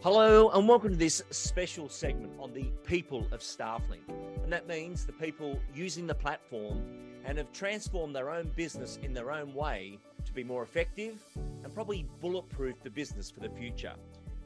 Hello, and welcome to this special segment on the people of Stafflink. And that means the people using the platform and have transformed their own business in their own way to be more effective and probably bulletproof the business for the future.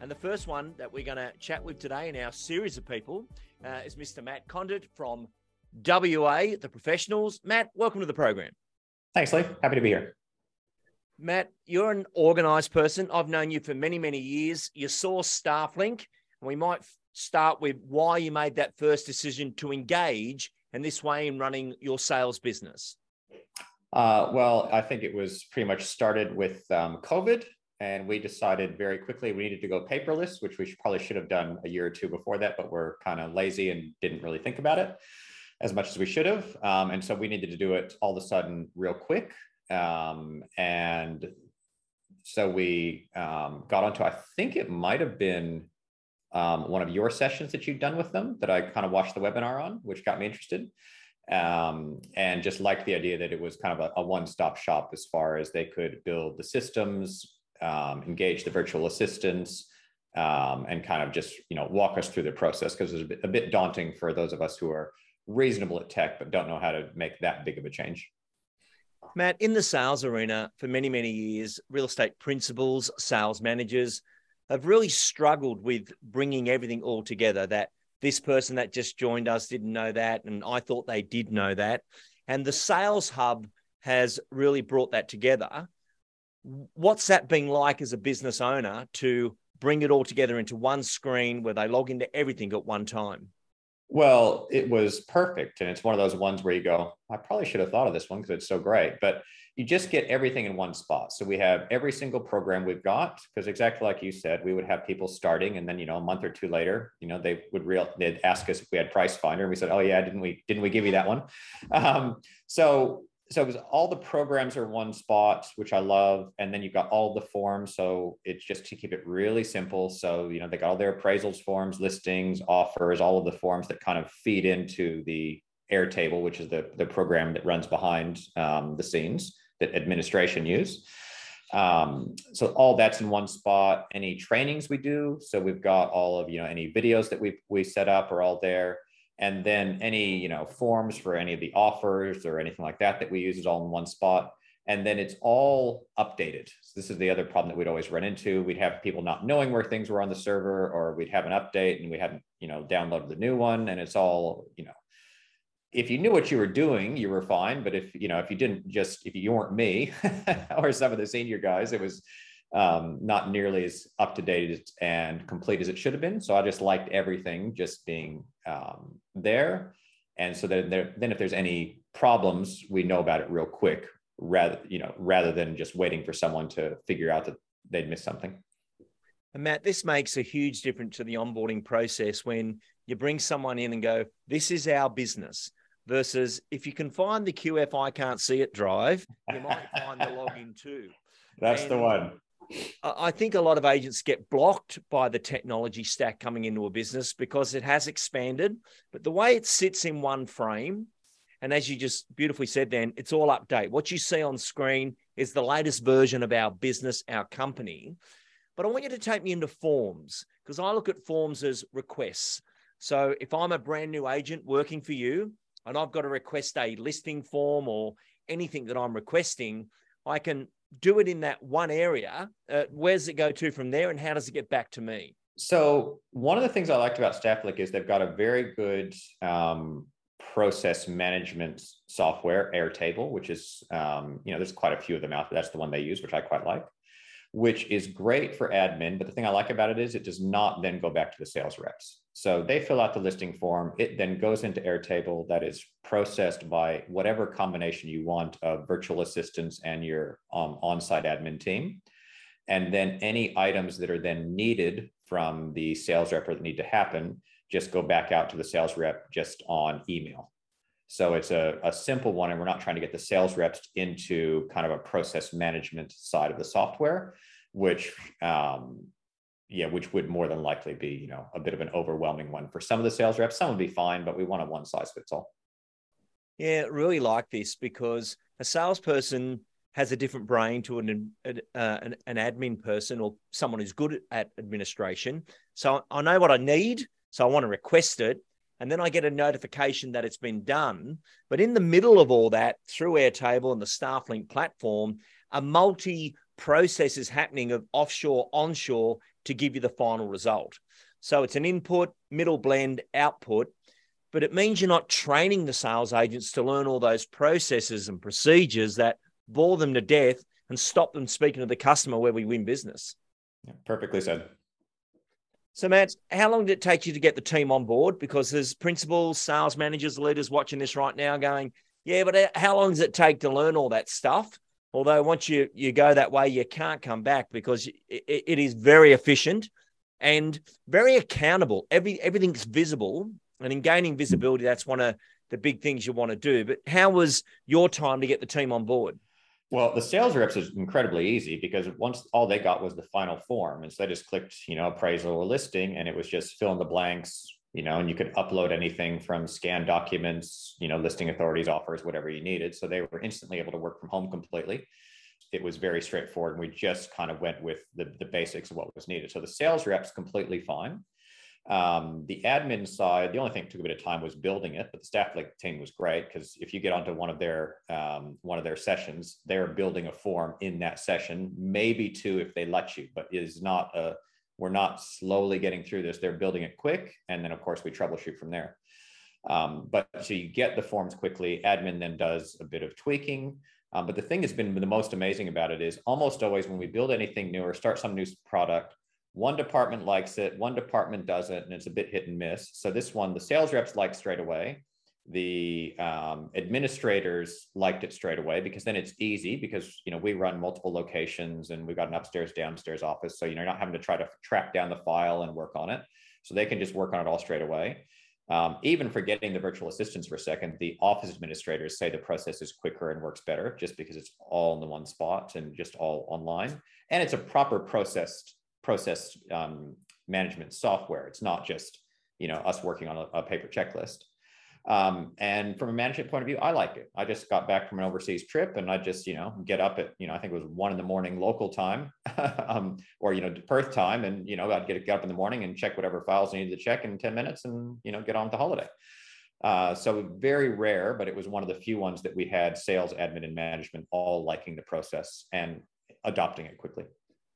And the first one that we're going to chat with today in our series of people uh, is Mr. Matt Condit from WA, the professionals. Matt, welcome to the program. Thanks, Lee. Happy to be here. Matt, you're an organized person. I've known you for many, many years. You saw Stafflink, and we might start with why you made that first decision to engage in this way in running your sales business. Uh, well, I think it was pretty much started with um, COVID, and we decided very quickly we needed to go paperless, which we should, probably should have done a year or two before that, but we're kind of lazy and didn't really think about it as much as we should have. Um, and so we needed to do it all of a sudden real quick. Um, and so we um, got onto, I think it might have been um, one of your sessions that you'd done with them that I kind of watched the webinar on, which got me interested. Um, and just liked the idea that it was kind of a, a one-stop shop as far as they could build the systems, um, engage the virtual assistants, um, and kind of just you know walk us through the process because it's a bit, a bit daunting for those of us who are reasonable at tech but don't know how to make that big of a change. Matt, in the sales arena for many, many years, real estate principals, sales managers have really struggled with bringing everything all together. That this person that just joined us didn't know that, and I thought they did know that. And the sales hub has really brought that together. What's that been like as a business owner to bring it all together into one screen where they log into everything at one time? Well, it was perfect. And it's one of those ones where you go, I probably should have thought of this one because it's so great. But you just get everything in one spot. So we have every single program we've got, because exactly like you said, we would have people starting and then, you know, a month or two later, you know, they would real they'd ask us if we had price finder and we said, Oh yeah, didn't we, didn't we give you that one? Um, so so it was all the programs are one spot, which I love. And then you've got all the forms. So it's just to keep it really simple. So, you know, they got all their appraisals forms, listings, offers, all of the forms that kind of feed into the Airtable, which is the, the program that runs behind um, the scenes that administration use. Um, so all that's in one spot. Any trainings we do. So we've got all of, you know, any videos that we, we set up are all there and then any you know forms for any of the offers or anything like that that we use is all in one spot. And then it's all updated. So this is the other problem that we'd always run into. We'd have people not knowing where things were on the server or we'd have an update and we hadn't you know downloaded the new one. And it's all you know if you knew what you were doing you were fine. But if you know if you didn't just if you weren't me or some of the senior guys it was um, not nearly as up to date and complete as it should have been. So I just liked everything just being um, there. And so that there, then if there's any problems, we know about it real quick rather, you know, rather than just waiting for someone to figure out that they'd missed something. And Matt, this makes a huge difference to the onboarding process when you bring someone in and go, this is our business versus if you can find the QF I can't see it drive, you might find the login too. That's and the one. I think a lot of agents get blocked by the technology stack coming into a business because it has expanded, but the way it sits in one frame, and as you just beautifully said, then it's all update. What you see on screen is the latest version of our business, our company. But I want you to take me into forms because I look at forms as requests. So if I'm a brand new agent working for you and I've got to request a listing form or anything that I'm requesting, I can do it in that one area, uh, where does it go to from there and how does it get back to me? So, one of the things I liked about Stafflink is they've got a very good um, process management software, Airtable, which is, um, you know, there's quite a few of them out there. That's the one they use, which I quite like, which is great for admin. But the thing I like about it is it does not then go back to the sales reps. So they fill out the listing form. It then goes into Airtable that is processed by whatever combination you want of virtual assistants and your um, on-site admin team. And then any items that are then needed from the sales rep or that need to happen just go back out to the sales rep just on email. So it's a, a simple one, and we're not trying to get the sales reps into kind of a process management side of the software, which um, yeah, which would more than likely be, you know, a bit of an overwhelming one for some of the sales reps. Some would be fine, but we want a one size fits all. Yeah, really like this because a salesperson has a different brain to an, uh, an, an admin person or someone who's good at administration. So I know what I need. So I want to request it. And then I get a notification that it's been done. But in the middle of all that, through Airtable and the StaffLink platform, a multi process is happening of offshore, onshore to give you the final result. So it's an input, middle blend, output, but it means you're not training the sales agents to learn all those processes and procedures that bore them to death and stop them speaking to the customer where we win business. Yeah, perfectly said. So, Matt, how long did it take you to get the team on board? Because there's principals, sales managers, leaders watching this right now going, yeah, but uh, how long does it take to learn all that stuff? Although once you, you go that way, you can't come back because it, it is very efficient and very accountable. Every, everything's visible. And in gaining visibility, that's one of the big things you want to do. But how was your time to get the team on board? Well, the sales reps is incredibly easy because once all they got was the final form, and so they just clicked, you know, appraisal or listing, and it was just fill in the blanks, you know, and you could upload anything from scanned documents, you know, listing authorities, offers, whatever you needed. So they were instantly able to work from home completely. It was very straightforward. And we just kind of went with the, the basics of what was needed. So the sales reps completely fine. Um, the admin side, the only thing that took a bit of time was building it, but the StaffLink team was great because if you get onto one of their um, one of their sessions, they're building a form in that session, maybe two if they let you, but is not a we're not slowly getting through this. They're building it quick, and then of course we troubleshoot from there. Um, but so you get the forms quickly. Admin then does a bit of tweaking. Um, but the thing that's been the most amazing about it is almost always when we build anything new or start some new product, one department likes it, one department doesn't, and it's a bit hit and miss. So this one, the sales reps like straight away. The um, administrators liked it straight away because then it's easy because you know we run multiple locations and we've got an upstairs downstairs office, so you're not having to try to track down the file and work on it. So they can just work on it all straight away. Um, even forgetting the virtual assistants for a second, the office administrators say the process is quicker and works better just because it's all in the one spot and just all online. And it's a proper processed process um, management software. It's not just you know us working on a, a paper checklist. Um, and from a management point of view, I like it. I just got back from an overseas trip, and I just you know get up at you know I think it was one in the morning local time, um, or you know Perth time, and you know I'd get, get up in the morning and check whatever files I needed to check in ten minutes, and you know get on with the holiday. Uh, so very rare, but it was one of the few ones that we had sales, admin, and management all liking the process and adopting it quickly.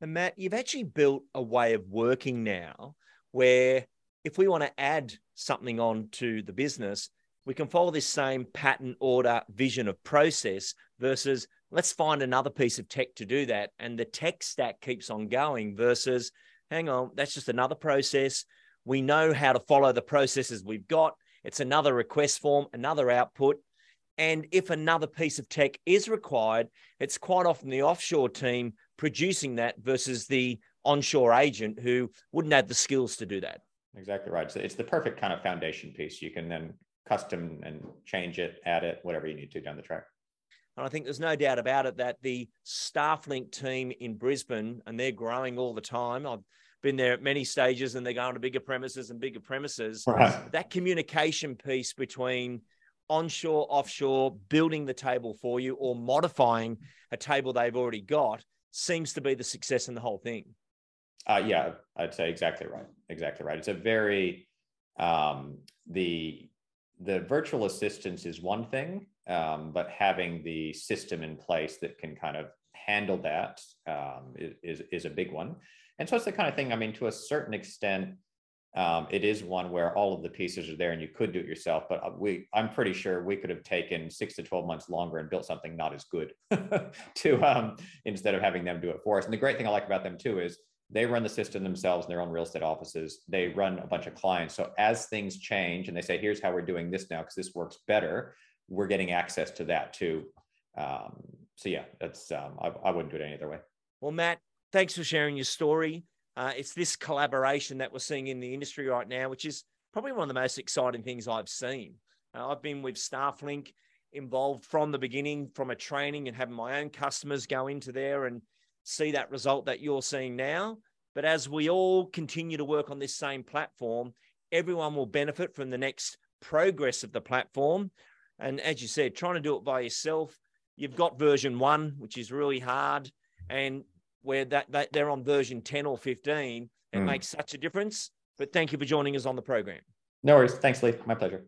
And Matt, you've actually built a way of working now where if we want to add something on to the business, we can follow this same pattern, order, vision of process versus let's find another piece of tech to do that. And the tech stack keeps on going versus, hang on, that's just another process. We know how to follow the processes we've got. It's another request form, another output. And if another piece of tech is required, it's quite often the offshore team producing that versus the onshore agent who wouldn't have the skills to do that. Exactly right. So it's the perfect kind of foundation piece. You can then custom and change it, add it, whatever you need to down the track. And I think there's no doubt about it that the StaffLink team in Brisbane, and they're growing all the time. I've been there at many stages and they're going to bigger premises and bigger premises. Right. That communication piece between onshore, offshore, building the table for you or modifying a table they've already got seems to be the success in the whole thing. Uh, yeah, I'd say exactly right. Exactly right. It's a very um, the the virtual assistance is one thing, um, but having the system in place that can kind of handle that um, is is a big one. And so it's the kind of thing. I mean, to a certain extent, um, it is one where all of the pieces are there and you could do it yourself but uh, we i'm pretty sure we could have taken six to 12 months longer and built something not as good to um, instead of having them do it for us. And the great thing i like about them too is they run the system themselves in their own real estate offices. They run a bunch of clients. So as things change and they say here's how we're doing this now because this works better we're getting access to that too. Um, so yeah that's um, I, I wouldn't do it any other way. Well matt thanks for sharing your story uh, it's this collaboration that we're seeing in the industry right now, which is probably one of the most exciting things I've seen. Uh, I've been with StaffLink involved from the beginning, from a training and having my own customers go into there and see that result that you're seeing now. But as we all continue to work on this same platform, everyone will benefit from the next progress of the platform. And as you said, trying to do it by yourself, you've got version one, which is really hard, and where that, that they're on version 10 or 15, it mm. makes such a difference. But thank you for joining us on the program. No worries. Thanks, Lee. My pleasure.